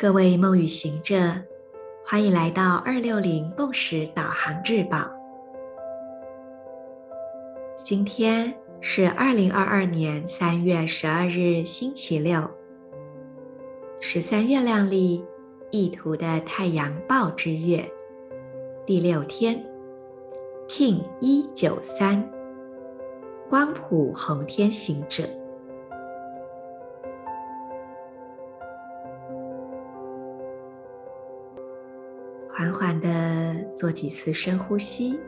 各位梦与行者，欢迎来到二六零共识导航日报。今天是二零二二年三月十二日，星期六，十三月亮历意图的太阳报之月第六天，King 一九三，光谱恒天行者。缓缓的做几次深呼吸，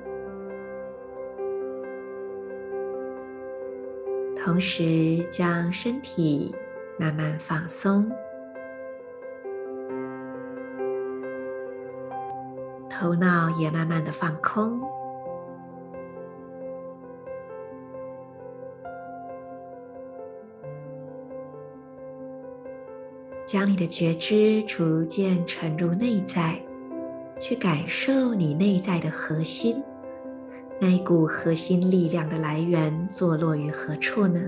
同时将身体慢慢放松，头脑也慢慢的放空，将你的觉知逐渐沉入内在。去感受你内在的核心，那一股核心力量的来源坐落于何处呢？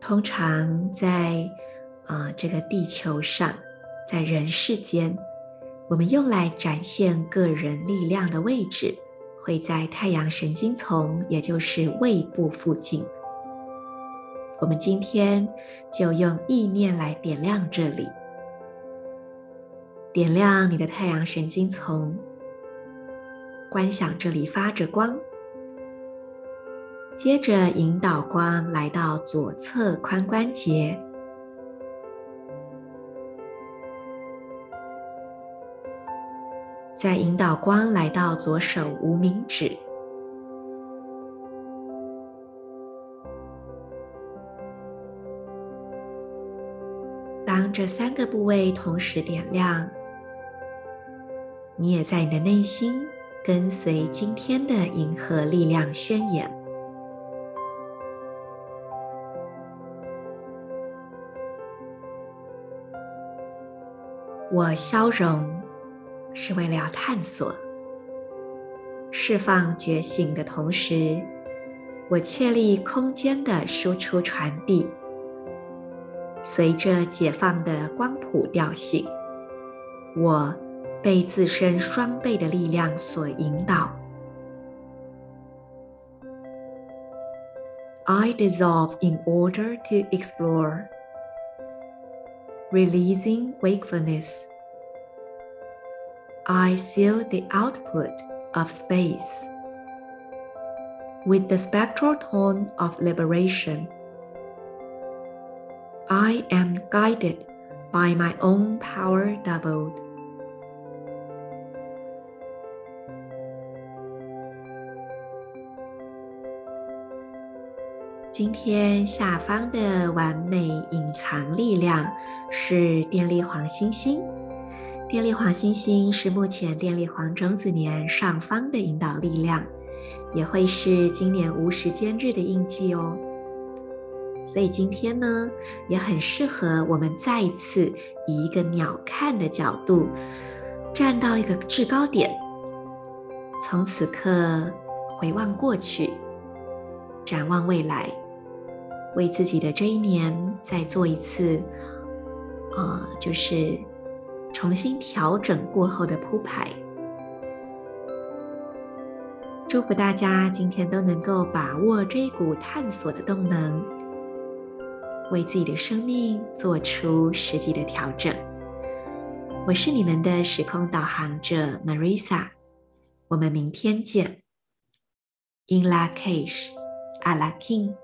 通常在啊、呃、这个地球上，在人世间，我们用来展现个人力量的位置，会在太阳神经丛，也就是胃部附近。我们今天就用意念来点亮这里，点亮你的太阳神经丛，观想这里发着光，接着引导光来到左侧髋关节，再引导光来到左手无名指。当这三个部位同时点亮，你也在你的内心跟随今天的银河力量宣言：我消融是为了要探索、释放觉醒的同时，我确立空间的输出传递。随着解放的光谱调性，我被自身双倍的力量所引导。I dissolve in order to explore, releasing wakefulness. I seal the output of space with the spectral tone of liberation. I am guided by my own power doubled。今天下方的完美隐藏力量是电力黄星星。电力黄星星是目前电力黄种子年上方的引导力量，也会是今年无时间日的印记哦。所以今天呢，也很适合我们再一次以一个鸟瞰的角度，站到一个制高点，从此刻回望过去，展望未来，为自己的这一年再做一次，呃，就是重新调整过后的铺排。祝福大家今天都能够把握这一股探索的动能。为自己的生命做出实际的调整。我是你们的时空导航者 Marisa，我们明天见。In Lak'ech, Ala King。